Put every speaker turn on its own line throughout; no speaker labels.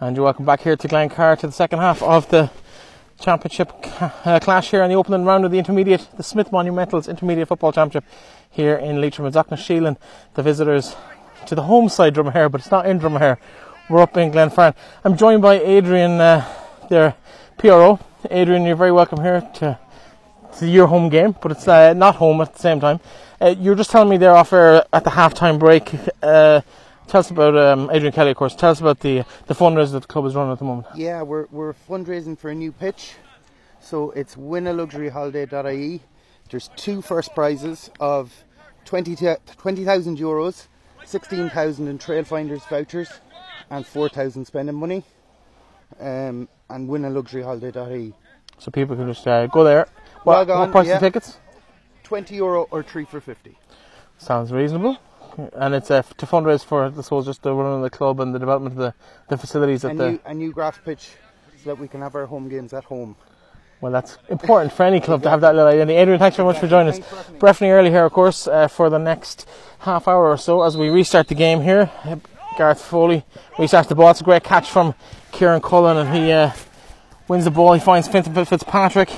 And you're welcome back here to Glen Glencar to the second half of the championship uh, clash here in the opening round of the intermediate, the Smith Monumentals Intermediate Football Championship here in Leitrim and Aughnasheelin. The visitors to the home side Dromahair, but it's not in Dromahair. We're up in Glenfarne. I'm joined by Adrian, uh, their PRO. Adrian, you're very welcome here to, to your home game, but it's uh, not home at the same time. Uh, you're just telling me there off air at the halftime break. Tell us about um, Adrian Kelly, of course. Tell us about the the fundraiser that the club is running at the moment.
Yeah, we're, we're fundraising for a new pitch. So it's winnaluxuryholiday.ie. There's two first prizes of 20,000 20, euros, 16,000 in Trailfinders vouchers, and 4,000 spending money. Um, and winnaluxuryholiday.ie.
So people can just uh, go there. What,
Log on,
what price
yeah.
the tickets?
20 euro or 3 for 50.
Sounds reasonable. And it's uh, to fundraise for, suppose, just the running of the club and the development of the, the facilities
A
at the.
new, a new grass pitch so that we can have our home games at home.
Well, that's important for any club to have that little identity. Adrian, thanks very much for joining us.
Thanks for having me.
Breifne Earley here, of course, uh, for the next half hour or so as we restart the game here. Gareth Foley restarts the ball. It's a great catch from Kieran Cullen, and he uh, wins the ball. He finds Fitz- Fitzpatrick.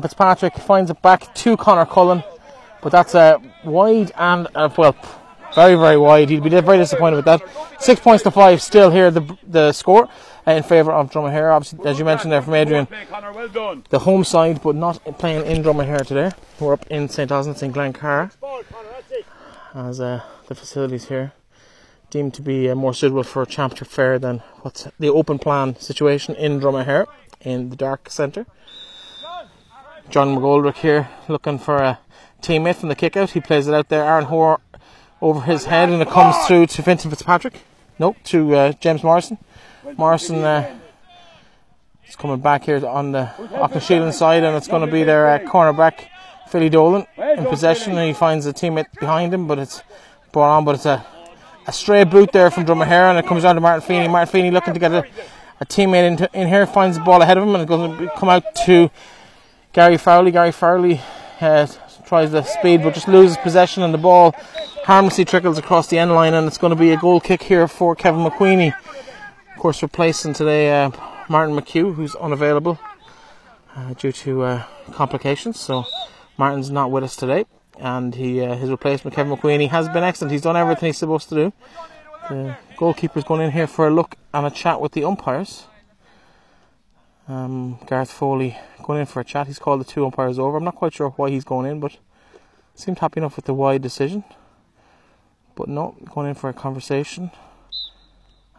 Fitzpatrick finds it back to Connor Cullen, but that's uh, wide and uh, well, very very wide. He'd be very disappointed with that. Six points to five still here. The the score in favour of Drummond Obviously, as you mentioned there from Adrian, the home side, but not playing in Drummond today. We're up in St Osmond's in Glencar as uh, the facilities here deemed to be uh, more suitable for a championship fair than what's the open plan situation in Drummond in the dark centre. John McGoldrick here looking for a teammate from the kick out. He plays it out there. Aaron Hoare over his head and it comes through to Vincent Fitzpatrick. Nope, to uh, James Morrison. Morrison uh, is coming back here on the Auckland side and it's going to be their uh, cornerback Philly Dolan in possession and he finds a teammate behind him but it's brought on but it's a, a stray boot there from Drummond and it comes down to Martin Feeney. Martin Feeney looking to get a, a teammate into, in here finds the ball ahead of him and it's going to come out to Gary Fowley. Gary Fowley uh, tries the speed but just loses possession and the ball harmlessly trickles across the end line and it's going to be a goal kick here for Kevin McQueenie. Of course, replacing today uh, Martin McHugh, who's unavailable uh, due to uh, complications. So Martin's not with us today, and he uh, his replacement Kevin McQueenie has been excellent. He's done everything he's supposed to do. The goalkeeper's going in here for a look and a chat with the umpires. Um, Gareth Foley going in for a chat. He's called the two umpires over. I'm not quite sure why he's going in, but seemed happy enough with the wide decision. But no, going in for a conversation.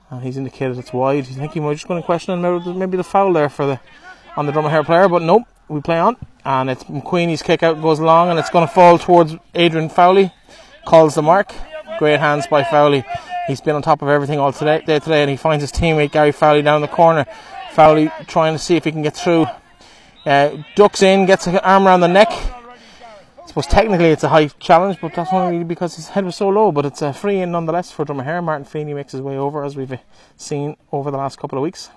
And he's indicated it's wide. I think he might just going to question maybe, maybe the foul there for the on the Drummond player, but nope, we play on. And it's McQueenie's kick out goes long and it's going to fall towards Adrian Fowley. Calls the mark. Great hands by Fowley. He's been on top of everything all today, day today and he finds his teammate Gary Fowley down the corner. Fowley trying to see if he can get through. Uh, ducks in, gets an arm around the neck. I suppose technically it's a high challenge, but that's only because his head was so low. But it's a free in nonetheless for Drummond Martin Feeney makes his way over, as we've uh, seen over the last couple of weeks.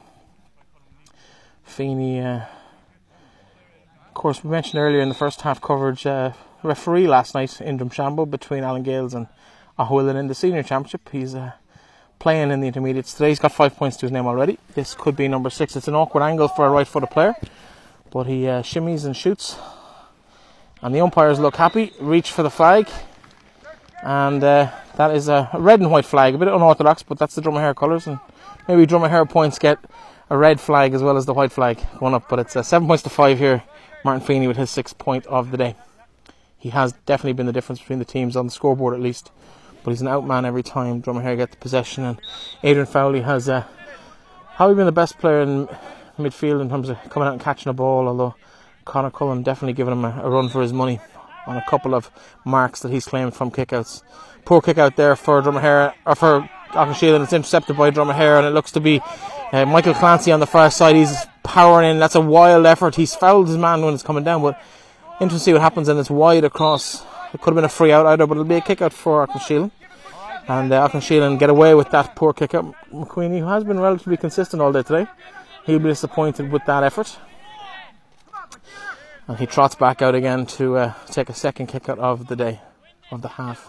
Feeney, uh, of course, we mentioned earlier in the first half coverage, uh, referee last night in Drumshanbo between Allen Gaels and Aughawillan in the senior championship. He's uh, playing in the intermediates today. He's got five points to his name already. This could be number six. It's an awkward angle for a right footed player, but he uh, shimmies and shoots. And the umpires look happy, reach for the flag, and uh, that is a red and white flag, a bit unorthodox, but that's the Drummond colours, and maybe Drummond points get a red flag as well as the white flag going up. But it's uh, seven points to five here. Martin Feeney with his sixth point of the day. He has definitely been the difference between the teams on the scoreboard at least, but he's an outman every time Drummond get the possession. And Adrian Fowley has uh, probably been the best player in midfield in terms of coming out and catching a ball, although Connor Cullen definitely giving him a, a run for his money on a couple of marks that he's claimed from kickouts. Poor kick out there for Drummond or for Auckland and it's intercepted by Drummond and it looks to be uh, Michael Clancy on the far side. He's powering in. That's a wild effort. He's fouled his man when it's coming down, but interesting to see what happens. And it's wide across. It could have been a free out either, but it'll be a kick out for Auckland And uh, Auckland get away with that poor kick out. McQueenie, who has been relatively consistent all day today, he'll be disappointed with that effort. And he trots back out again to uh, take a second kick out of the day, of the half.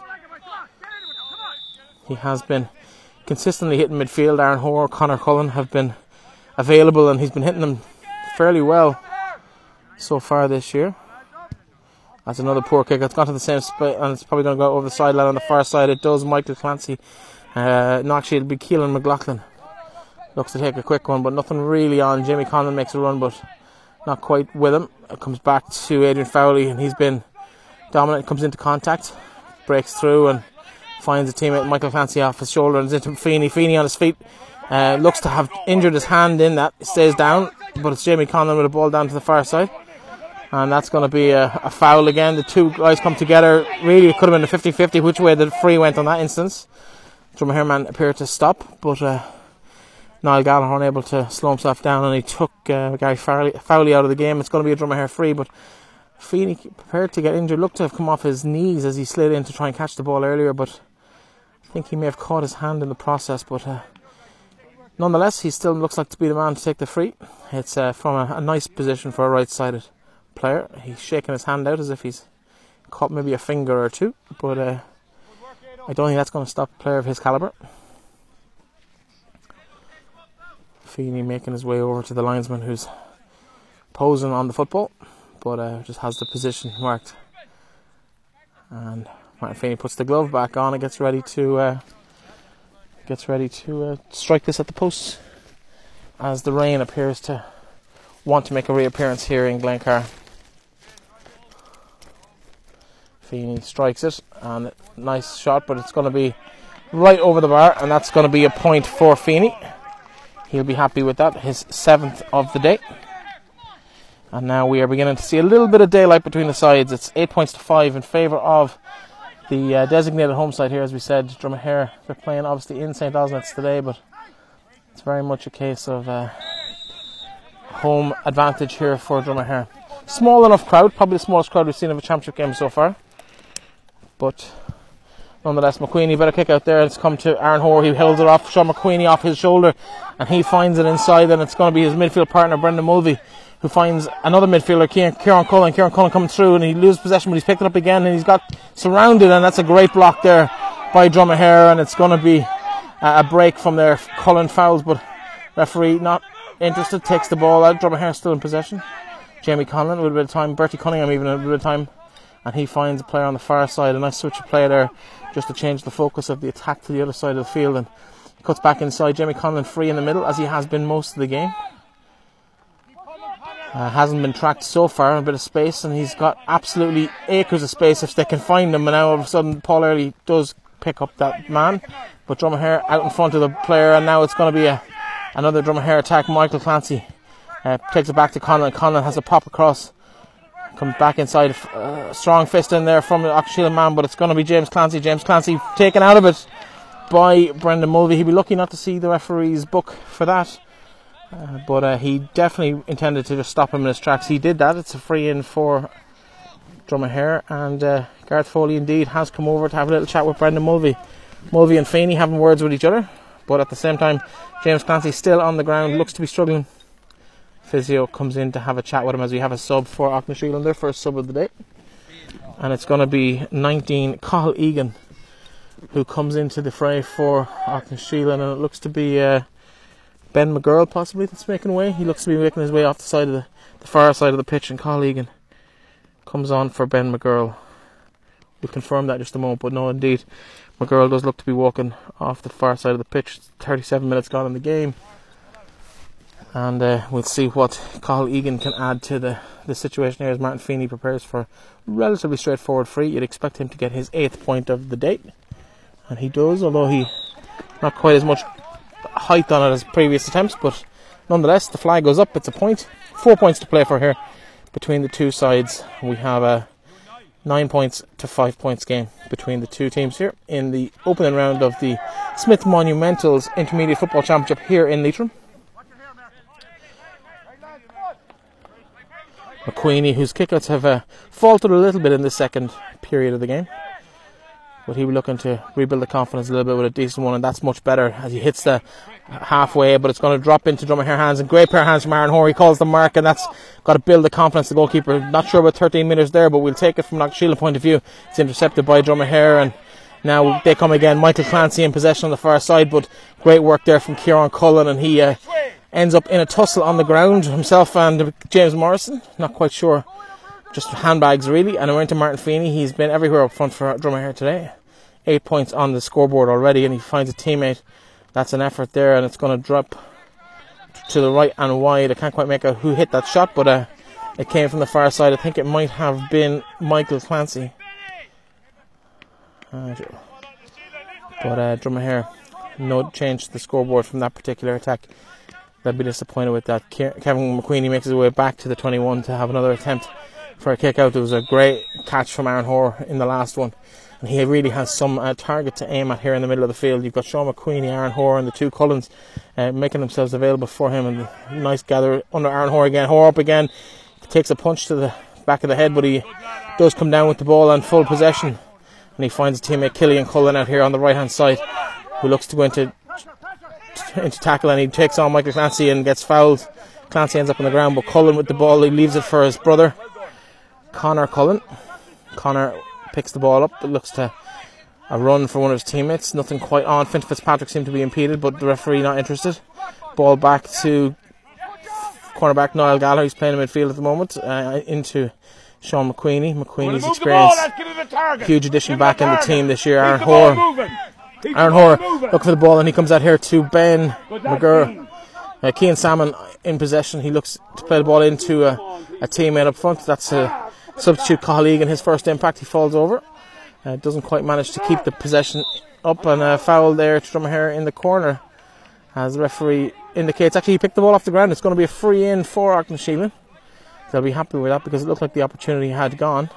He has been consistently hitting midfield. Aaron Hoare, Connor Cullen have been available, and he's been hitting them fairly well so far this year. That's another poor kick. It's gone to the same spot, and it's probably going to go over the sideline on the far side. It does. Michael Clancy. Uh, no, actually, it'll be Keelan McLaughlin. Looks to take a quick one, but nothing really on. Jamie Conlon makes a run, but not quite with him. It comes back to Adrian Fowley, and he's been dominant. Comes into contact, breaks through, and finds a teammate Michael Clancy off his shoulder and is into Feeney. Feeney on his feet. Uh, looks to have injured his hand in that. Stays down, but it's Jamie Conlon with a ball down to the far side and that's going to be a, a, foul again. The two guys come together. Really, it could have been a 50 50 which way the free went on that instance. Drummer man appeared to stop, but uh, Niall Gallagher unable to slow himself down and he took uh, Gary Fowley, Fowley out of the game. It's going to be a Drummer free, but Feeney prepared to get injured. Looked to have come off his knees as he slid in to try and catch the ball earlier, but I think he may have caught his hand in the process. But uh, nonetheless, he still looks like to be the man to take the free. It's uh, from a, a nice position for a right sided player. He's shaking his hand out as if he's caught maybe a finger or two, but uh, I don't think that's going to stop a player of his calibre. Feeney making his way over to the linesman who's posing on the football, but uh, just has the position marked. And Martin Feeney puts the glove back on and gets ready to uh, gets ready to uh, strike this at the post as the rain appears to want to make a reappearance here in Glencar. Feeney strikes it, and nice shot, but it's going to be right over the bar, and that's going to be a point for Feeney. He'll be happy with that, his seventh of the day. And now we are beginning to see a little bit of daylight between the sides. It's eight points to five in favour of the uh, designated home side here, as we said. Dromahair, they're playing obviously in St. Osnet's today, but it's very much a case of uh, home advantage here for Dromahair. Small enough crowd, probably the smallest crowd we've seen of a championship game so far. But nonetheless, McQueenie better kick out there. It's come to Aaron Hoare. He holds it off Sean McQueenie off his shoulder, and he finds it inside. And it's going to be his midfield partner Brendan Mulvey who finds another midfielder, Kieran Cullen. Kieran Cullen coming through, and he loses possession, but he's picked it up again, and he's got surrounded, and that's a great block there by Dromahair, and it's going to be a break from there. Cullen fouls, but referee not interested, takes the ball out. Dromahair still in possession. Jamie Conlon a little bit of time, Bertie Cunningham even a little bit of time and he finds a player on the far side. A nice switch of play there just to change the focus of the attack to the other side of the field. And he cuts back inside. Jamie Conlon free in the middle as he has been most of the game. Uh, hasn't been tracked so far, a bit of space, and he's got absolutely acres of space if they can find him. And now all of a sudden, Paul Early does pick up that man, but Dromahair out in front of the player, and now it's going to be a, another Dromahair attack. Michael Clancy uh, takes it back to Conlon. Conlon has a pop across Comes back inside, uh, strong fist in there from the Auchila man, but it's going to be James Clancy. James Clancy taken out of it by Brendan Mulvey. He'd be lucky not to see the referee's book for that. Uh, but uh, he definitely intended to just stop him in his tracks. He did that. It's a free in for Dromahair, and uh, Gareth Foley indeed has come over to have a little chat with Brendan Mulvey. Mulvey and Feeney having words with each other, but at the same time, James Clancy still on the ground, looks to be struggling physio comes in to have a chat with him as we have a sub for Auckland their first sub of the day. And it's going to be 19 Cathal Egan who comes into the fray for Auckland and it looks to be uh, Ben McGurl possibly that's making way. He looks to be making his way off the side of the, the far side of the pitch, and Cathal Egan comes on for Ben McGurl. We'll confirm that just a moment, but no, indeed, McGurl does look to be walking off the far side of the pitch. 37 minutes gone in the game and uh, we'll see what Cathal Egan can add to the, the situation here as Martin Feeney prepares for relatively straightforward free. You'd expect him to get his eighth point of the day, and he does, although he not quite as much height on it as previous attempts, but nonetheless the flag goes up. It's a point. point, four points to play for here between the two sides. We have a nine points to five points game between the two teams here in the opening round of the Smith Monumentals Intermediate Football Championship here in Leitrim. McQueenie, whose kickouts have uh, faltered a little bit in the second period of the game. But he was looking to rebuild the confidence a little bit with a decent one, and that's much better as he hits the halfway, but it's going to drop into Dromahair hands, and great pair of hands from Aaron Hoare. He calls the mark, and that's got to build the confidence the goalkeeper. Not sure about 13 metres there, but we'll take it from an Sheila point of view. It's intercepted by Dromahair, and Now they come again. Michael Clancy in possession on the far side, but great work there from Kieran Cullen, and he uh, ends up in a tussle on the ground himself and James Morrison. Not quite sure, just handbags really. And we're into Martin Feeney. He's been everywhere up front for Dromahair today. Eight points on the scoreboard already, and he finds a teammate. That's an effort there, and it's going to drop to the right and wide. I can't quite make out who hit that shot, but uh, it came from the far side. I think it might have been Michael Clancy. But uh, Dromahair, no change to the scoreboard from that particular attack. They'll be disappointed with that. Kevin McQueenie makes his way back to the 21 to have another attempt for a kick out. There was a great catch from Aaron Hoare in the last one. And he really has some uh, target to aim at here in the middle of the field. You've got Sean McQueenie, Aaron Hoare, and the two Cullens uh, making themselves available for him. And nice gather under Aaron Hoare again. Hoare up again. He Takes a punch to the back of the head, but he does come down with the ball and full possession and he finds teammate Killian Cullen out here on the right hand side, who looks to go into into tackle and he takes on Michael Clancy and gets fouled. Clancy ends up on the ground, but Cullen with the ball, he leaves it for his brother, Connor Cullen. Connor picks the ball up, but looks to a run for one of his teammates. Nothing quite on. Finn Fitzpatrick seemed to be impeded, but the referee not interested. Ball back to cornerback Niall Gallagher, who's playing in midfield at the moment, uh, into Sean McQueenie. McQueenie's experienced huge addition back in the team this year. Aaron Hoare. Aaron Hoare looking for the ball and he comes out here to Ben McGurr. Uh, Keane Salmon in possession. He looks to play the ball into a, a teammate up front. That's a substitute colleague in his first impact. He falls over. Uh, doesn't quite manage to keep the possession up and a foul there to Dromahair in the corner. As the referee indicates, actually he picked the ball off the ground. It's going to be a free in for Auckland They'll be happy with that because it looked like the opportunity had gone.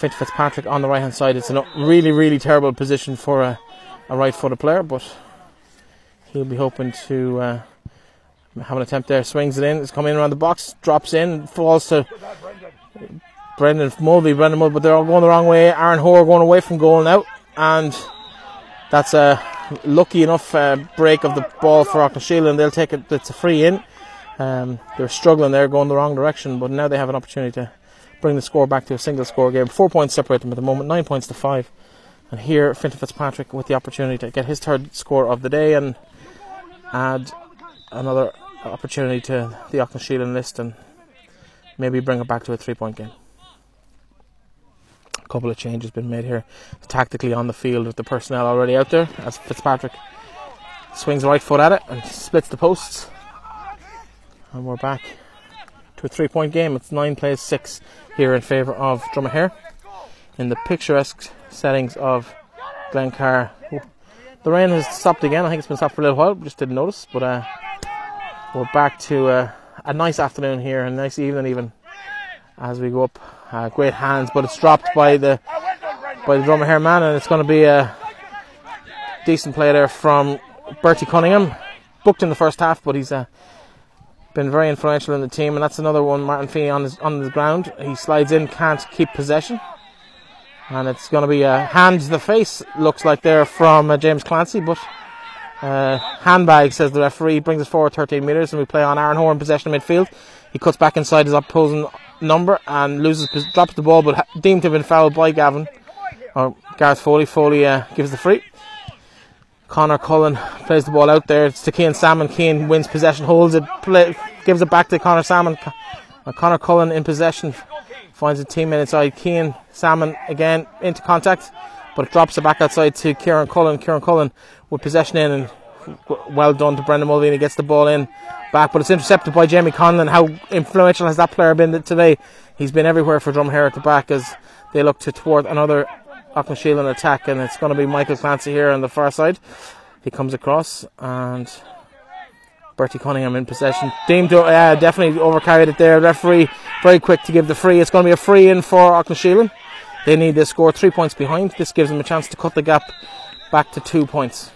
Fitz Fitzpatrick on the right hand side. It's a really, really terrible position for a, a right footed player, but he'll be hoping to uh, have an attempt there. Swings it in, it's coming around the box, drops in, falls to Brendan Mulvey, Brendan Mulvey, but they're all going the wrong way. Aaron Hoare going away from goal now, and that's a lucky enough uh, break of the ball for Auckland and they'll take it. It's a free in. Um, they're struggling there, going the wrong direction, but now they have an opportunity to bring the score back to a single score game. Four points separate them at the moment, nine points to five. And here, Fintan Fitzpatrick with the opportunity to get his third score of the day and add another opportunity to the Auckland list and maybe bring it back to a three point game. A couple of changes been made here tactically on the field with the personnel already out there as Fitzpatrick swings right foot at it and splits the posts and we're back to a three point game. It's nine plays six here in favour of Dromahair in the picturesque settings of Glencar. The rain has stopped again. I think it's been stopped for a little while, just didn't notice. But uh, we're back to uh, a nice afternoon here, a nice evening even as we go up. Uh, great hands, but it's dropped by the by the Dromahair man, and it's going to be a decent play there from Bertie Cunningham. Booked in the first half, but he's uh, been very influential in the team, and that's another one. Martin Feeney on his on the ground. He slides in, can't keep possession, and it's going to be a hand to the face. Looks like there from uh, James Clancy, but uh, handbag says the referee. Brings us forward 13 metres, and we play on Aaron Horn possession midfield. He cuts back inside his opposing number and loses, drops the ball, but deemed to have been fouled by Gavin or Gareth Foley. Foley uh, gives the free. Connor Cullen plays the ball out there. It's to Keane Salmon. Keane wins possession, holds it, play, gives it back to Connor Salmon. Connor uh, Cullen in possession finds a teammate inside. Keane Salmon again into contact, but it drops it back outside to Kieran Cullen. Kieran Cullen with possession in and well done to Brendan Mulvey. He gets the ball in back, but it's intercepted by Jamie Conlon. How influential has that player been today? He's been everywhere for Dromahair at the back as they look to thwart another Auckland attack, and it's going to be Michael Clancy here on the far side. He comes across, and Bertie Cunningham in possession. Deemed to uh, definitely overcarried it there. Referee very quick to give the free. It's going to be a free in for Auckland They need to score three points behind. This gives them a chance to cut the gap back to two points.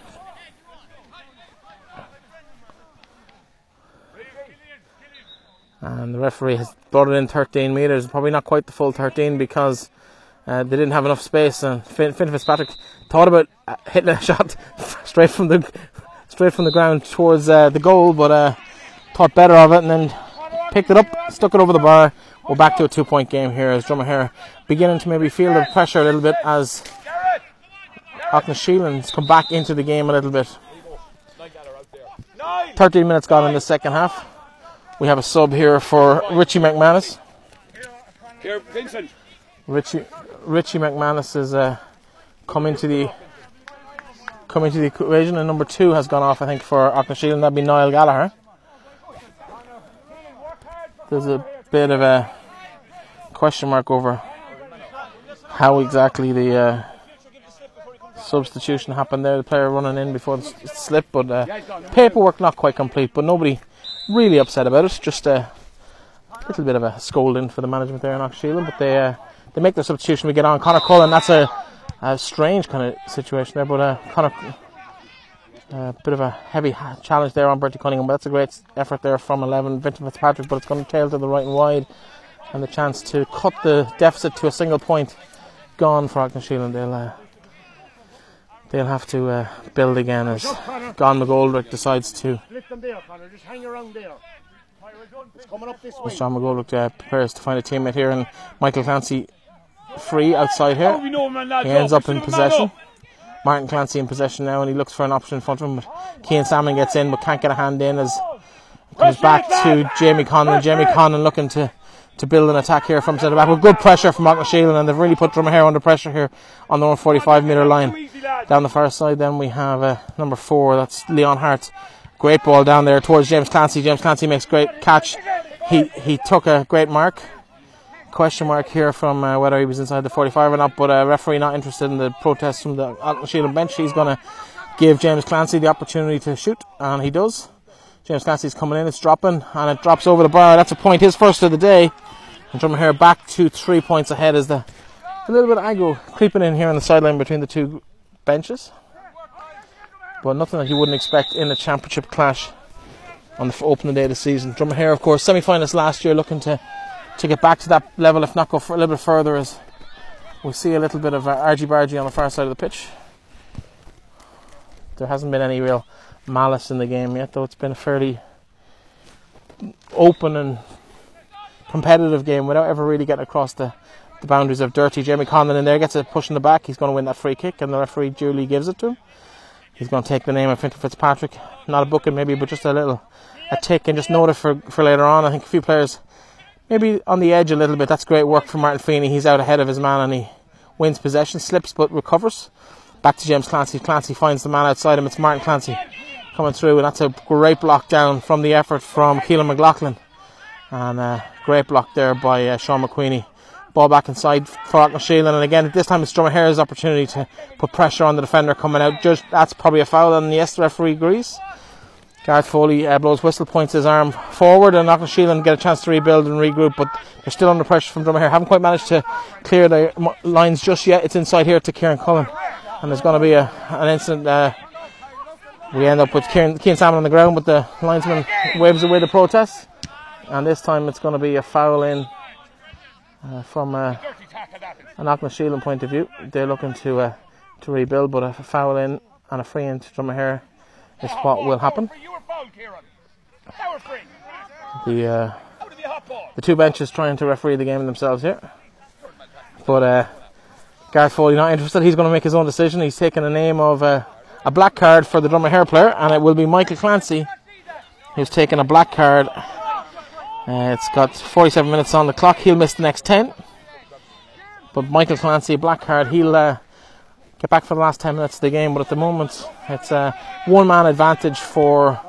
And the referee has brought it in 13 metres, probably not quite the full 13 because uh, they didn't have enough space, and Finn, Finn Fitzpatrick thought about uh, hitting a shot straight from the straight from the ground towards uh, the goal, but uh, thought better of it, and then picked it up, stuck it over the bar. We're back to a two-point game here as Dromahair beginning to maybe feel the pressure a little bit as Aughnasheelin's come back into the game a little bit. 13 minutes gone in the second half. We have a sub here for Richie McManus.
Here, Vincent.
Richie Richie McManus has uh, come into the come into the equation, and number two has gone off. I think for Auckland and that'd be Niall Gallagher. There's a bit of a question mark over how exactly the uh, substitution happened there. The player running in before the slip, but uh, paperwork not quite complete. But nobody really upset about it. Just a little bit of a scolding for the management there in Auckland, but they uh, they make the substitution. We get on Connor Cullen. That's a, a strange kind of situation there, but uh, Connor. A bit of a heavy challenge there on Bertie Cunningham, but that's a great effort there from 11. Vincent Fitzpatrick, but it's going to tail to the right and wide, and the chance to cut the deficit to a single point gone for Auckland They'll uh, they'll have to uh, build again as John McGoldrick decides to.
There, hang around there. It's coming up this way.
As John McGoldrick uh, prepares to find a teammate here, and Michael Clancy free outside here.
we know, man, lads.
He ends
up.
in possession. Martin Clancy in possession now, and he looks for an option in front of him. But Keane Salmon gets in, but can't get a hand in as comes back to Jamie Conlon. Jamie Conlon looking to, to build an attack here from centre back with good pressure from Auckland and they've really put Drummer under pressure here on the 145 metre line. Down the far side, then we have uh, number four. That's Leon Hart. Great ball down there towards James Clancy. James Clancy makes great catch. He he took a great mark. Question mark here from uh, whether he was inside the 45 or not. But uh, referee not interested in the protest from the Shield bench. He's going to give James Clancy the opportunity to shoot, and he does. James Clancy's coming in. It's dropping, and it drops over the bar. That's a point. His first of the day. And here back to three points ahead as the a little bit of aggro creeping in here on the sideline between the two benches. But nothing that you wouldn't expect in a championship clash on the opening day of the season. Dromahair, of course, semi finalists last year, looking to, to get back to that level, if not go a little bit further, as we see a little bit of argy bargy on the far side of the pitch. There hasn't been any real malice in the game yet, though it's been a fairly open and competitive game without ever really getting across the, the boundaries of dirty. Jamie Conlon in there gets a push in the back. He's going to win that free kick, and the referee duly gives it to him. He's going to take the name of Fintan Fitzpatrick. Not a booking, maybe, but just a little a tick and just note it for, for later on. I think a few players maybe on the edge a little bit. That's great work from Martin Feeney. He's out ahead of his man and he wins possession, slips but recovers. Back to James Clancy. Clancy finds the man outside him. It's Martin Clancy coming through, and that's a great block down from the effort from Keelan McLaughlin. And uh, great block there by uh, Sean McQueenie. Ball back inside for Auckland and again this time it's Dromahair's opportunity to put pressure on the defender coming out. That's probably a foul, and yes, the referee agrees. Gareth Foley uh, blows whistle, points his arm forward, and Auckland get a chance to rebuild and regroup, but they're still under pressure from Drummer Haven't quite managed to clear the lines just yet. It's inside here to Kieran Cullen, and there's going to be a, an incident. Uh, we end up with Kieran, Kieran Salmon on the ground, but the linesman waves away the protest, and this time it's going to be a foul in uh, from uh, an Auckland point of view. They're looking to uh, to rebuild, but a foul in and a free in to Drummer is what will happen. The uh,
the
two benches trying to referee the game themselves here. But uh, Gareth Foley not interested. He's going to make his own decision. He's taken the name of uh, a black card for the Dromahair player, and it will be Michael Clancy who's taken a black card. Uh, it's got 47 minutes on the clock. He'll miss the next 10. But Michael Clancy, black card, he'll uh, get back for the last 10 minutes of the game. But at the moment, it's a one man advantage for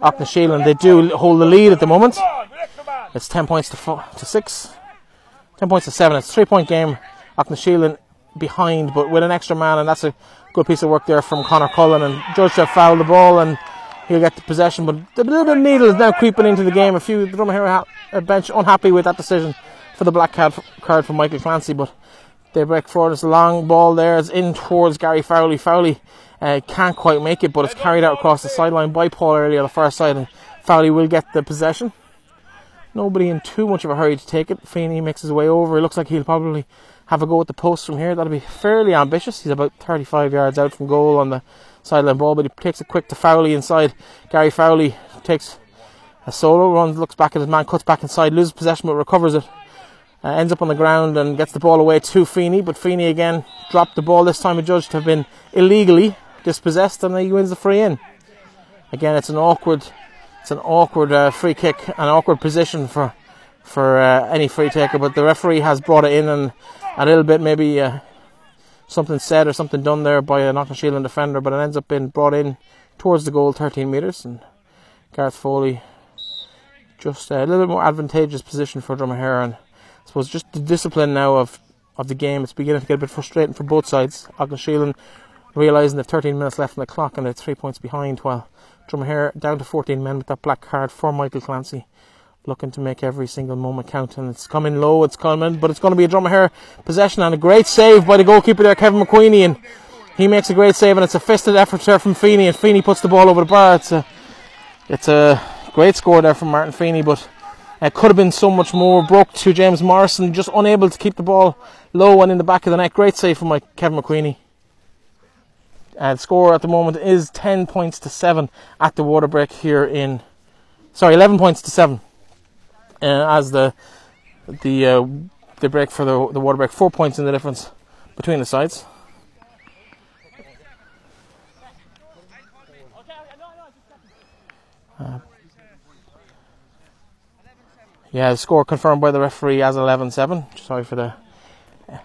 Aughnasheelin, They do hold the lead at the moment. It's 10 points to, four, to 6. 10 points to 7. It's a three point game. Aughnasheelin behind, but with an extra man, and that's a good piece of work there from Connor Cullen. And Judge have fouled the ball, and he'll get the possession. But the little bit of needle is now creeping into the game. A few the Dromahair uh, bench unhappy with that decision for the black card, card for Michael Clancy, but they break forward. Long ball there. It's in towards Gary Fowley. Fowley uh, can't quite make it, but it's carried out across the sideline by Paul early on the far side, and Fowley will get the possession. Nobody in too much of a hurry to take it. Feeney makes his way over. It looks like he'll probably have a go at the post from here. That'll be fairly ambitious. He's about 35 yards out from goal on the sideline ball, but he takes it quick to Fowley inside. Gary Fowley takes a solo, runs, looks back at his man, cuts back inside, loses possession, but recovers it. Uh, ends up on the ground and gets the ball away to Feeney, but Feeney again dropped the ball. This time adjudged to have been illegally dispossessed, and he wins the free in. Again, it's an awkward, it's an awkward uh, free kick, an awkward position for for uh, any free taker. But the referee has brought it in, and a little bit maybe uh, something said or something done there by a Aughnasheelin defender, but it ends up being brought in towards the goal, 13 metres, and Gareth Foley just a little bit more advantageous position for Dromahair, and I suppose just the discipline now of of the game. It's beginning to get a bit frustrating for both sides. Aughnasheelin realising they've 13 minutes left on the clock and they're three points behind, while Dromahair down to 14 men with that black card for Michael Clancy looking to make every single moment count. And it's coming low, it's coming, but it's going to be a Dromahair possession and a great save by the goalkeeper there, Kevin McQueenie. And he makes a great save, and it's a fisted effort there from Feeney. And Feeney puts the ball over the bar. It's a, it's a great score there from Martin Feeney, but it could have been so much more. Broke to James Morrison, just unable to keep the ball low and in the back of the net. Great save from Kevin McQueenie. Uh, the score at the moment is 10 points to 7 at the water break here in. Sorry, 11 points to 7 uh, as the the uh, the break for the the water break. Four points in the difference between the sides. Yeah, the score confirmed by the referee as 11-7. Sorry for the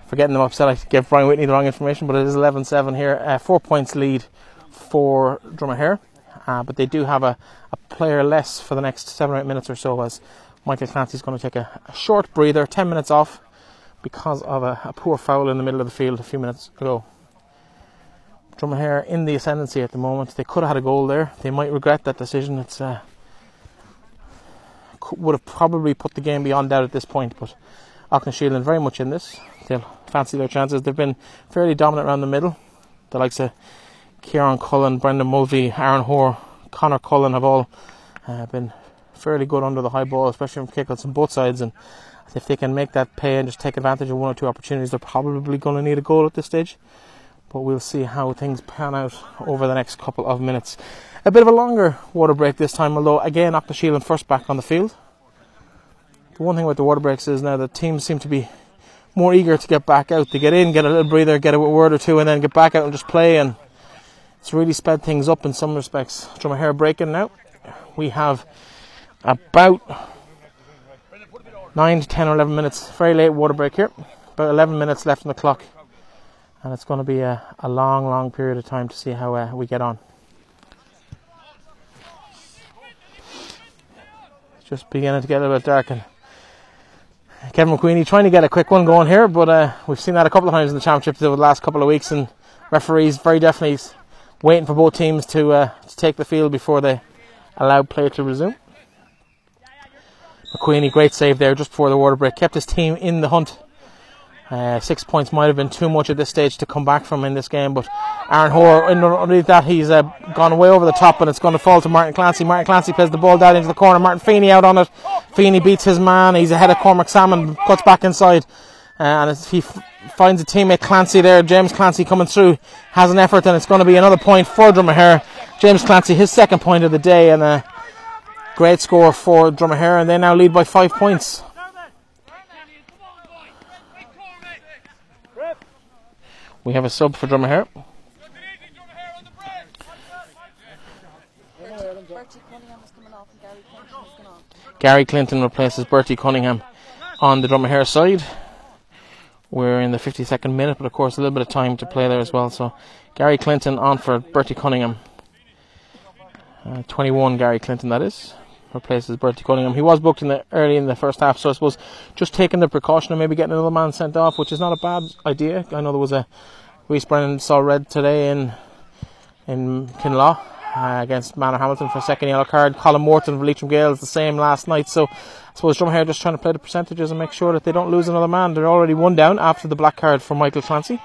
for getting them upset. I gave Brian Whitney the wrong information, but it is 11-7 here. Uh, four points lead for Dromahair, uh, but they do have a, a player less for the next seven or eight minutes or so as Michael Clancy's going to take a, a short breather, 10 minutes off, because of a, a, poor foul in the middle of the field a few minutes ago. Dromahair in the ascendancy at the moment. They could have had a goal there. They might regret that decision. It's uh, would have probably put the game beyond doubt at this point, but Aughnasheelin very much in this. They'll fancy their chances. They've been fairly dominant around the middle. The likes of Kieran Cullen, Brendan Mulvey, Aaron Hoare, Connor Cullen have all uh, been fairly good under the high ball, especially from kickouts on both sides. And if they can make that pay and just take advantage of one or two opportunities, they're probably going to need a goal at this stage. But we'll see how things pan out over the next couple of minutes. A bit of a longer water break this time, although again, Aughnasheelin first back on the field. The one thing about the water breaks is now that teams seem to be more eager to get back out. to get in, get a little breather, get a word or two, and then get back out and just play. And it's really sped things up in some respects. Dromahair breaking now. We have about 9 to 10 or 11 minutes, very late water break here. About 11 minutes left on the clock, and it's going to be a, a long, long period of time to see how uh, we get on. Just beginning to get a little bit dark, and Kevin McQueenie trying to get a quick one going here, but uh, we've seen that a couple of times in the championship over the last couple of weeks, and referees very definitely waiting for both teams to uh, to take the field before they allow play to resume. McQueenie, great save there just before the water break, kept his team in the hunt. Uh, six points might have been too much at this stage to come back from in this game, but Aaron Hoare, underneath that, he's uh, gone way over the top and it's going to fall to Martin Clancy. Martin Clancy plays the ball down into the corner. Martin Feeney out on it. Feeney beats his man. He's ahead of Cormac Salmon, cuts back inside. Uh, and he f- finds a teammate Clancy there, James Clancy coming through, has an effort, and it's going to be another point for Dromahair. James Clancy, his second point of the day, and a Great score for Dromahair, and they now lead by five points. We have a sub for drummer Dromahair. Gary Clinton replaces Bertie Cunningham on the Dromahair side. We're in the 52nd minute, but of course a little bit of time to play there as well. So Gary Clinton on for Bertie Cunningham. Uh, 21 Gary Clinton, that is replaces Bertie Cunningham. He was booked in the early in the first half, so I suppose just taking the precaution of maybe getting another man sent off, which is not a bad idea. I know there was a Reese Brennan saw red today in in Kinlough uh, against Manorhamilton for a second yellow card. Colin Morton of Leitrim Gaels the same last night. So I suppose Dromahair just trying to play the percentages and make sure that they don't lose another man. They're already one down after the black card for Michael Clancy.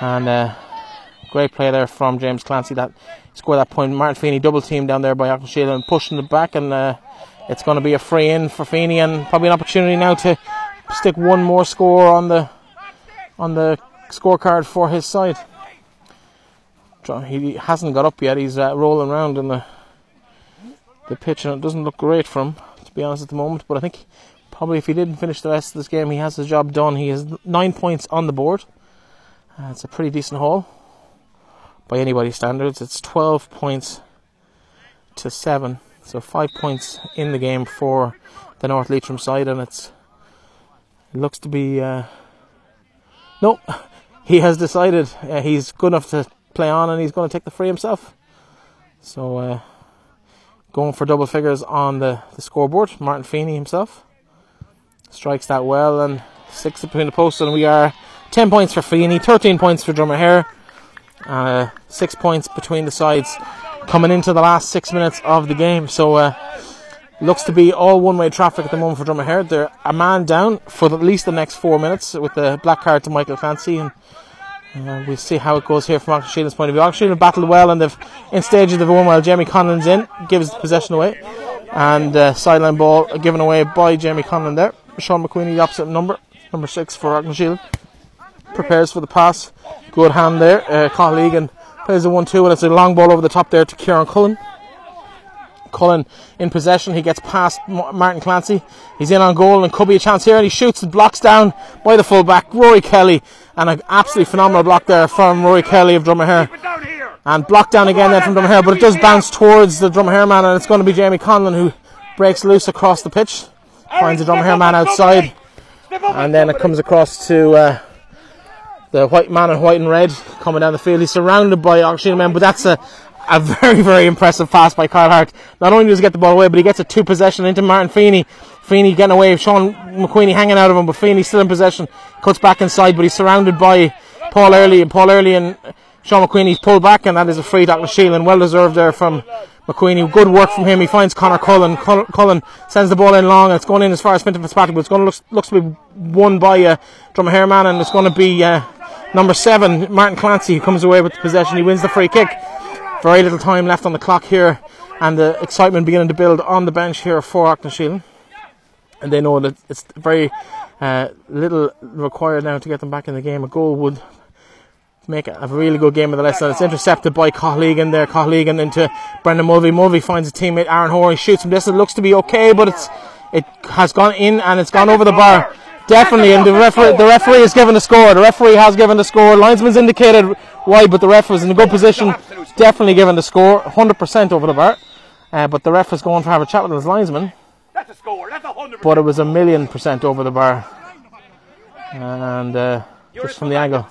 And uh, Great play there from James Clancy that scored that point. Martin Feeney double team down there by Auckland and pushing it back, and uh, it's going to be a free in for Feeney and probably an opportunity now to stick one more score on the on the scorecard for his side. He hasn't got up yet. He's uh, rolling around in the the pitch, and it doesn't look great for him, to be honest, at the moment. But I think probably if he didn't finish the rest of this game, he has his job done. He has nine points on the board. Uh, it's a pretty decent haul by anybody's standards. It's 12 points to 7, so 5 points in the game for the North Leitrim side, and it's it looks to be. Uh, no, he has decided uh, he's good enough to play on and he's going to take the free himself. So, uh, going for double figures on the, the scoreboard, Martin Feeney himself strikes that well and six between the posts, and we are 10 points for Feeney, 13 points for Dromahair, uh, six points between the sides coming into the last six minutes of the game. So, uh, looks to be all one way traffic at the moment for Dromahair. They're a man down for at least the next four minutes with the black card to Michael Clancy. And uh, we'll see how it goes here from Auckland point of view. Auckland battled well and they've in stages they've won while Jamie Conlon's in, gives the possession away. And uh, sideline ball given away by Jamie Conlon there. Sean McQueenie, the opposite number, number six for Auckland Prepares for the pass. Good hand there. Uh, Cathal plays a 1 2 and it's a long ball over the top there to Kieran Cullen. Cullen in possession. He gets past Martin Clancy. He's in on goal and could be a chance here. And he shoots and blocks down by the fullback, Rory Kelly. And an absolutely phenomenal block there from Rory Kelly of Dromahair. And blocked down again then from Dromahair. But it does bounce towards the Dromahair man. And it's going to be Jamie Conlon who breaks loose across the pitch. Finds the Dromahair man outside. And then it comes across to. Uh, the white man in white and red coming down the field. He's surrounded by Auckland men, but that's a, a very, very impressive pass by Kyle Hart. Not only does he get the ball away, but he gets a two possession into Martin Feeney. Feeney getting away, with Sean McQueenie hanging out of him, but Feeney still in possession. Cuts back inside, but he's surrounded by Paul Early, and Paul Early and Sean McQueenie's pulled back, and that is a free Douglas Sheelan. Well deserved there from McQueenie. Good work from him. He finds Connor Cullen. Cullen sends the ball in long, and it's going in as far as Fintan Fitzpatrick, but it's going to look looks to be won by uh, Dromahair man, and it's going to be uh, number seven, Martin Clancy, who comes away with the possession. He wins the free kick. Very little time left on the clock here, and the excitement beginning to build on the bench here for Auckland And they know that it's very uh, little required now to get them back in the game. A goal would make a really good game of the lesson. It's intercepted by Cohlegan there. Cohlegan into Brendan Mulvey. Mulvey finds a teammate Aaron. He shoots him. This looks to be okay, but it's it has gone in and it's gone over the bar. Definitely, and the referee, the referee has given the score. The referee has given the score. Linesman's indicated why, but the ref was in a good position. Definitely given the score, 100% over the bar. Uh, but the ref is going to have a chat with his linesman.
That's a score. That's a hundred.
But it was a million percent over the bar. And uh, just from the angle,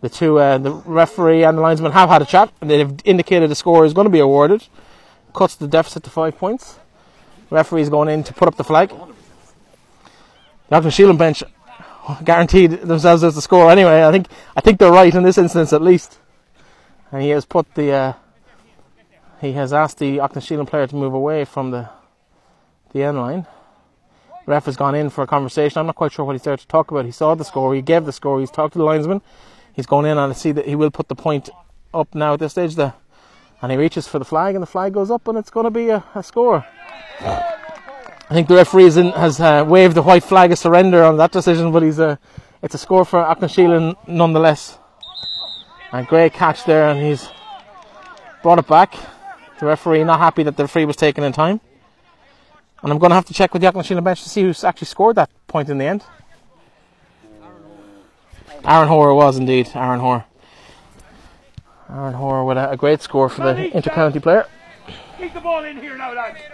the two, uh, the referee and the linesman have had a chat, and they've indicated the score is going to be awarded. Cuts the deficit to five points. Referee's going in to put up the flag. The Shielding bench guaranteed themselves as the score anyway. I think I think they're right in this instance at least. And he has put the uh, he has asked the Auckland player to move away from the the end line. ref has gone in for a conversation. I'm not quite sure what he's there to talk about. He saw the score. He gave the score. He's talked to the linesman. He's gone in and I see that he will put the point up now at this stage. The and he reaches for the flag, and the flag goes up, and it's going to be a, a score. I think the referee in, has uh, waved the white flag of surrender on that decision, but he's a, it's a score for Auckland nonetheless. A great catch there, and he's brought it back. The referee not happy that the free was taken in time. And I'm going to have to check with the Auckland bench to see who's actually scored that point in the end. Aaron Hoare was indeed, Aaron Hoare. Aaron Hoare with a, a great score for the intercounty player.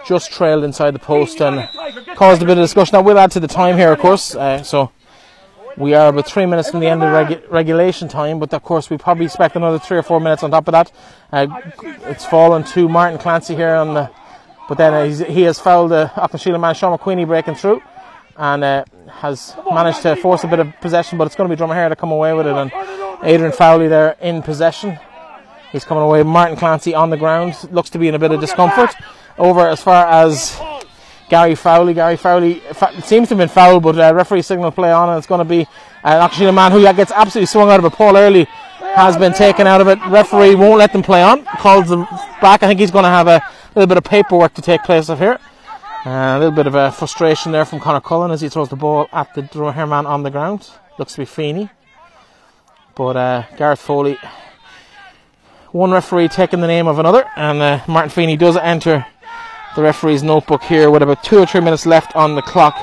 Just trailed inside the post and caused a bit of discussion. That will add to the time here, of course. Uh, so we are about three minutes from the end of regu- regulation time, but of course we probably expect another three or four minutes on top of that. Uh, it's fallen to Martin Clancy here on the, but then uh, he has fouled the Auckland man Sean McQueenie breaking through, and uh, has managed to force a bit of possession. But it's going to be Dromahair to come away with it, and Adrian Fowley there in possession. He's coming away. Martin Clancy on the ground. Looks to be in a bit of discomfort. Over as far as Gary Fowley. Gary Fowley it seems to have been fouled, but uh, referee signal play on, and it's going to be actually the man who gets absolutely swung out of it. Paul Early has been taken out of it. Referee won't let them play on. Calls them back. I think he's going to have a little bit of paperwork to take place of here. Uh, a little bit of a frustration there from Connor Cullen as he throws the ball at the man on the ground. Looks to be Feeney. But uh, Gareth Foley one referee taking the name of another, and uh, Martin Feeney does enter the referee's notebook here with about two or three minutes left on the clock,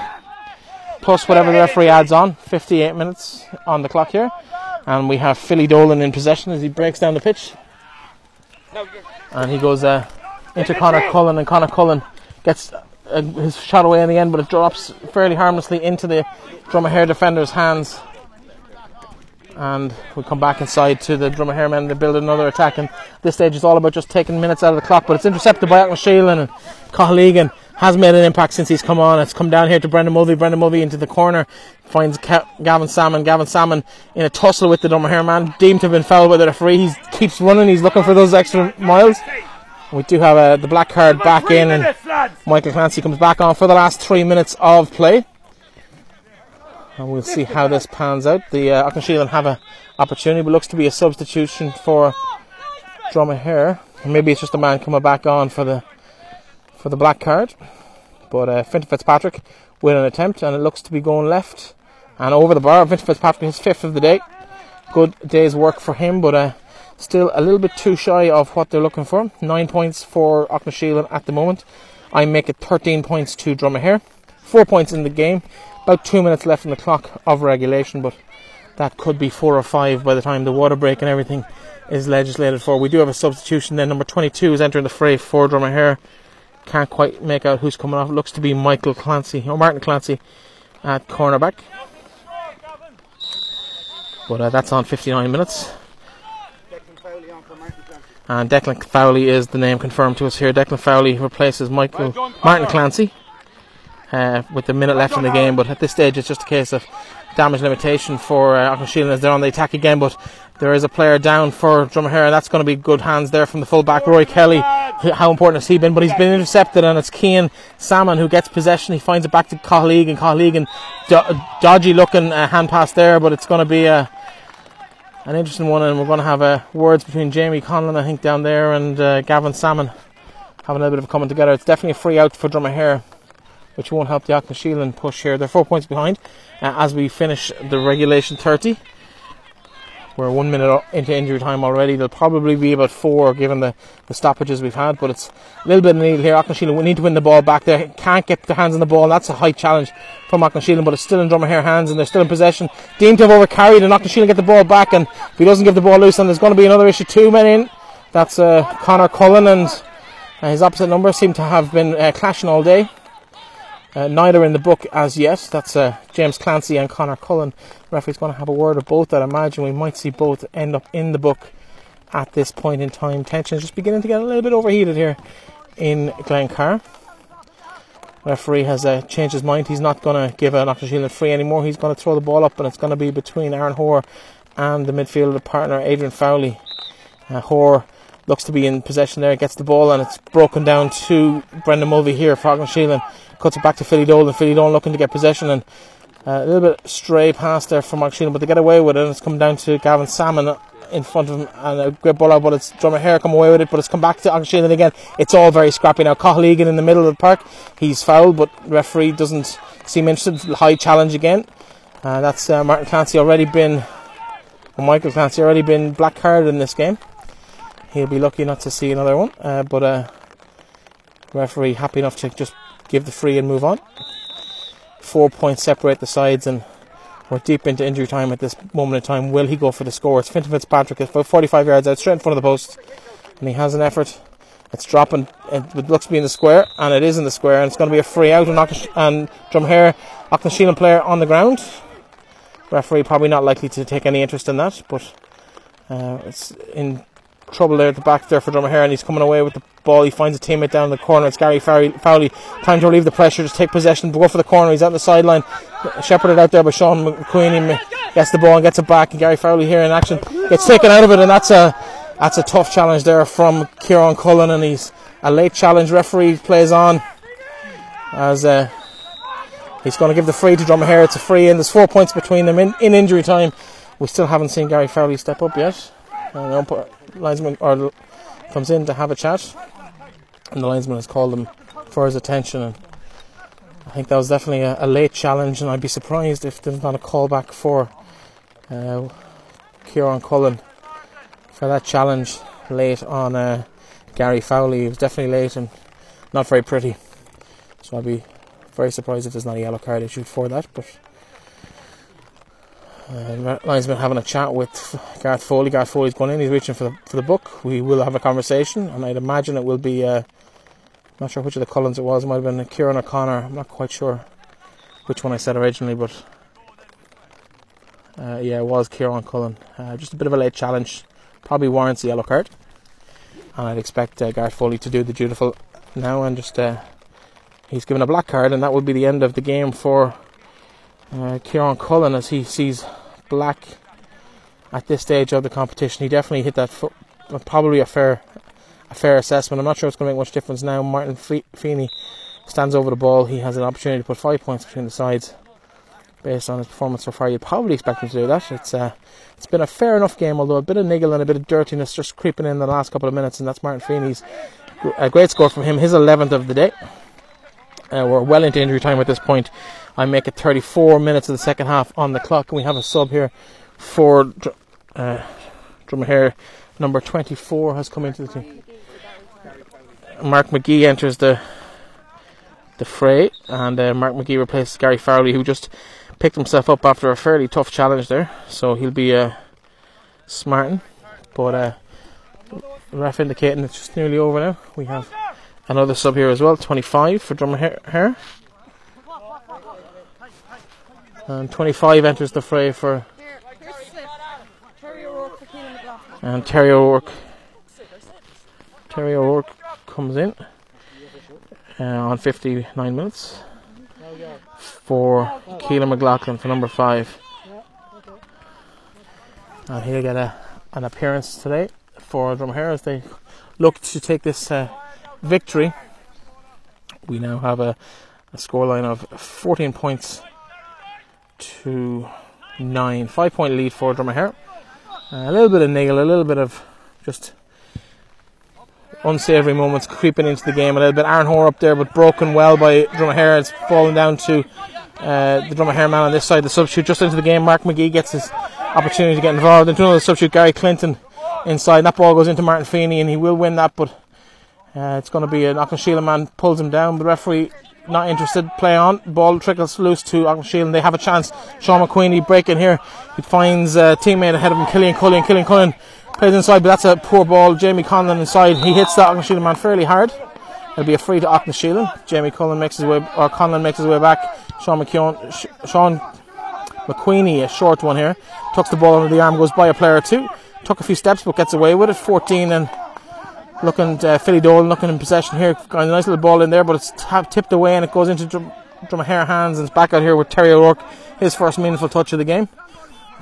plus whatever the referee adds on, 58 minutes on the clock here. And we have Philly Dolan in possession as he breaks down the pitch. And he goes uh, into Connor Cullen, and Connor Cullen gets uh, his shot away in the end, but it drops fairly harmlessly into the Dromahair defender's hands. And we come back inside to the Dromahair men to build another attack. And this stage is all about just taking minutes out of the clock, but it's intercepted by Aughnasheelin and Cahill has made an impact since he's come on. It's come down here to Brendan Mulvey. Brendan Mulvey into the corner finds Gavin Salmon. Gavin Salmon in a tussle with the Drummer man, deemed to have been fouled by the referee. He keeps running. He's looking for those extra miles. We do have uh, the black card back in, and Michael Clancy comes back on for the last three minutes of play. And we'll see how this pans out. The uh, Aughnasheelin have an opportunity, but looks to be a substitution for Dromahair. Maybe it's just a man coming back on for the for the black card. But uh, Fitzpatrick with an attempt, and it looks to be going left and over the bar. Fintan Fitzpatrick his fifth of the day. Good day's work for him, but uh, still a little bit too shy of what they're looking for. Nine points for Aughnasheelin at the moment. I make it 13 points to Dromahair. Four points in the game. About two minutes left in the clock of regulation, but that could be four or five by the time the water break and everything is legislated for. We do have a substitution then. Number 22 is entering the fray for Dromahair. Can't quite make out who's coming off. Looks to be Michael Clancy or Martin Clancy at cornerback. But uh, that's on 59 minutes. And Declan Fowley is the name confirmed to us here. Declan Fowley replaces Michael Martin Clancy uh, with the minute left in the game. But at this stage, it's just a case of damage limitation for uh, Auckland as they're on the attack again. But there is a player down for Dromahair, and that's going to be good hands there from the fullback, Roy Kelly. How important has he been? But he's been intercepted, and it's Kean Salmon who gets possession. He finds it back to Cahill and Cahill do- dodgy looking uh, hand pass there, but it's going to be a, an interesting one, and we're going to have uh, words between Jamie Conlon, I think, down there, and uh, Gavin Salmon having a little bit of coming together. It's definitely a free out for Dromahair, which won't help the Aughnasheelin push here. They're four points behind uh, as we finish the regulation 30. We're one minute into injury time already. There'll probably be about four given the, the stoppages we've had, but it's a little bit of needle here. Aughnasheelin we need to win the ball back there. Can't get their hands on the ball. That's a high challenge from Aughnasheelin, but it's still in Dromahair hands and they're still in possession. Deemed to have overcarried and Aughnasheelin get the ball back, and if he doesn't give the ball loose, then there's going to be another issue. Two men in. That's uh, Connor Cullen and uh, his opposite number seem to have been uh, clashing all day. Uh, neither in the book as yet. That's uh, James Clancy and Connor Cullen. The referee's going to have a word of both. I imagine we might see both end up in the book at this point in time. Tensions just beginning to get a little bit overheated here in Glencar. Referee has uh, changed his mind. He's not going to give an Aughnasheelin free anymore. He's going to throw the ball up, and it's going to be between Aaron Hoare and the midfielder partner Adrian Fowley. Uh, Hoare looks to be in possession there, gets the ball, and it's broken down to Brendan Mulvey here for Aughnasheelin cuts it back to Philly Dolan. Philly Dolan looking to get possession and uh, a little bit stray pass there from Mark Sheehan, but they get away with it. And it's come down to Gavin Salmon in front of him and a great ball out, but it's Dromahair come away with it, but it's come back to Aughnasheelin again. It's all very scrappy now. Cahill in the middle of the park, he's fouled, but referee doesn't seem interested. High challenge again. Uh, that's uh, Martin Clancy already been, well, Michael Clancy already been black carded in this game. He'll be lucky not to see another one, uh, but uh, referee happy enough to just give the free and move on. Four points separate the sides, and we're deep into injury time at this moment in time. Will he go for the score? It's Fitzpatrick about 45 yards out, straight in front of the post, and he has an effort. It's dropping. It looks to be in the square, and it is in the square, and it's going to be a free out. And, and Dromahair, Aughnasheelin player on the ground. Referee probably not likely to take any interest in that, but uh, it's in trouble there at the back there for Dromahair, and he's coming away with the ball. He finds a teammate down in the corner. It's Gary Fowley. Time to relieve the pressure, just take possession, go for the corner. He's out the sideline, shepherded out there by Sean McQueen. He gets the ball and gets it back, and Gary Fowley here in action gets taken out of it, and that's a that's a tough challenge there from Kieran Cullen, and he's a late challenge. Referee plays on as uh, he's going to give the free to Dromahair. It's a free, and there's four points between them in, in injury time. We still haven't seen Gary Fowley step up yet. And the umpire, linesman or comes in to have a chat, and the linesman has called him for his attention. And I think that was definitely a, a late challenge, and I'd be surprised if there's not a call back for uh, Kieran Cullen for that challenge. late on uh, Gary Fowley. He was definitely late and not very pretty. So I'd be very surprised if there's not a yellow card issued for that. But uh, Lions been having a chat with Gareth Foley. Gareth Foley's going in. He's reaching for the for the book. We will have a conversation, and I'd imagine it will be. Uh, not sure which of the Cullens it was. It might have been Kieran O'Connor. I'm not quite sure which one I said originally, but uh, yeah, it was Kieran Cullen. Uh, just a bit of a late challenge. Probably warrants a yellow card. And I'd expect uh, Gareth Foley to do the dutiful now and just. Uh, he's given a black card, and that will be the end of the game for uh, Kieran Cullen as he sees black at this stage of the competition. He definitely hit that, fo- probably a fair a fair assessment. I'm not sure it's going to make much difference now. Martin Feeney stands over the ball. He has an opportunity to put five points between the sides based on his performance so far. You'd probably expect him to do that. It's uh, it's been a fair enough game, although a bit of niggle and a bit of dirtiness just creeping in the last couple of minutes, and that's Martin Feeney's a great score from him, his 11th of the day. Uh, we're well into injury time at this point. I make it 34 minutes of the second half on the clock, and we have a sub here for uh, Dromahair. Number 24 has come into the team. Mark McGee enters the the fray, and uh, Mark McGee replaces Gary Farley, who just picked himself up after a fairly tough challenge there. So he'll be uh, smarting, but uh, ref indicating it's just nearly over now. We have another sub here as well, 25 for Dromahair. And 25 enters the fray for. And Terry O'Rourke. Terry O'Rourke comes in uh, on 59 minutes for Keelan McLaughlin for number 5. And he'll get a, an appearance today for Dromahair as they look to take this uh, victory. We now have a, a scoreline of 14 points to 9. 5 point lead for Dromahair. Uh, a little bit of niggle, a little bit of just unsavoury moments creeping into the game a little bit. Aaron Hoare up there, but broken well by Dromahair. It's fallen down to uh, the Dromahair man on this side. The substitute just into the game. Mark McGee gets his opportunity to get involved. Into another substitute, Gary Clinton inside. That ball goes into Martin Feeney, and he will win that, but uh, it's going to be an Aughnasheelin man pulls him down. The referee not interested. Play on. Ball trickles loose to Aughnasheelin. They have a chance. Sean McQueenie breaking here. He finds a teammate ahead of him, Killian Cullen. Killian Cullen Plays inside, but that's a poor ball. Jamie Conlon inside. He hits the Aughnasheelin man fairly hard. It'll be a free to Aughnasheelin. Jamie Cullen makes his way, or Conlon makes his way back. Sean McKeown, Sean McQueenie, a short one here, tucks the ball under the arm, goes by a player or two. Took a few steps, but gets away with it. 14 and looking uh, Philly Dolan looking in possession here. Got a nice little ball in there, but it's tipped away and it goes into Drum- Dromahair hands and it's back out here with Terry O'Rourke, his first meaningful touch of the game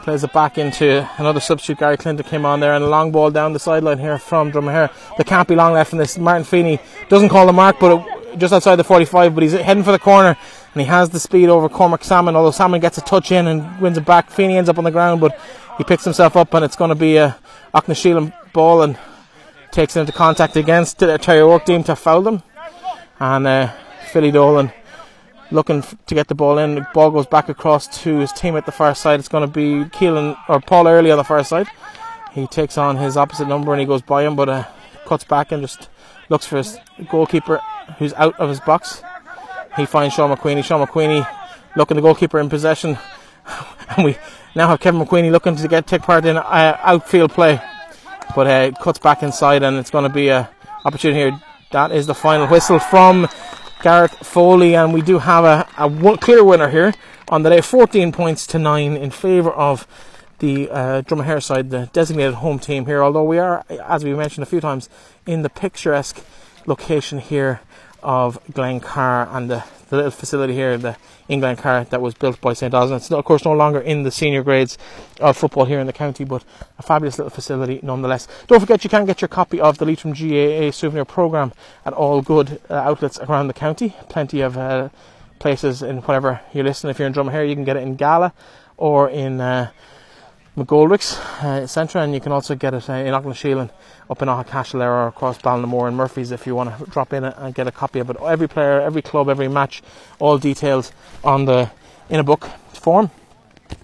plays it back into another substitute. Gary Clinton came on there and a long ball down the sideline here from Dromahair. There can't be long left in this. Martin Feeney doesn't call the mark, but it, just outside the 45, but he's heading for the corner and he has the speed over Cormac Salmon. Although Salmon gets a touch in and wins it back, Feeney ends up on the ground, but he picks himself up and it's going to be a Aughnasheelin ball and takes it into contact against uh, Terry O'Rourke team to foul them. And uh, Philly Dolan looking to get the ball in. The ball goes back across to his team at the far side. It's going to be Keelan or Paul Early on the far side. He takes on his opposite number and he goes by him, but uh, cuts back and just looks for his goalkeeper who's out of his box. He finds Sean McQueenie. Sean McQueenie looking the goalkeeper in possession, and we now have Kevin McQueenie looking to get take part in uh, outfield play, but uh, cuts back inside and it's going to be a opportunity here. That is the final whistle from Gareth Foley, and we do have a, a one, clear winner here on the day, 14 points to 9 in favour of the uh, Dromahair side, the designated home team here. Although we are, as we mentioned a few times, in the picturesque location here of Glencar and the, the little facility here, the in Glencar that was built by St. Osmond. It's of course no longer in the senior grades of football here in the county, but a fabulous little facility nonetheless. Don't forget you can get your copy of the Leitrim GAA souvenir programme at all good uh, outlets around the county. Plenty of uh, places in whatever you listen. If you're in Dromahair, you can get it in Gala or in uh, McGoldrick's uh, Centre, and you can also get it uh, in Aughnasheelin up in Aghacashel or across Ballinamore and Murphy's if you want to drop in and get a copy of it. Every player, every club, every match, all details on the in a book form.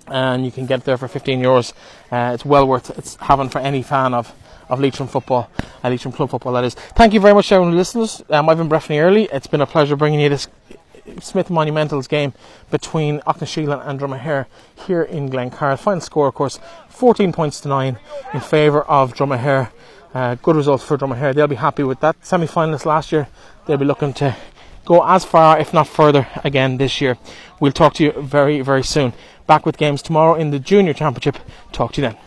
And you can get it there for 15 euros. Uh, it's well worth it's having for any fan of of Leitrim football, uh, Leitrim club football. That is. Thank you very much, everyone, listeners. Um, I've been Breifne Earley. It's been a pleasure bringing you this Smith Monumentals game between Aughnasheelin and Dromahair here in Glencar. Final score, of course, 14 points to 9 in favour of Dromahair. Uh, good result for Dromahair. They'll be happy with that. Semi finalists last year, they'll be looking to go as far, if not further, again this year. We'll talk to you very, very soon. Back with games tomorrow in the Junior Championship. Talk to you then.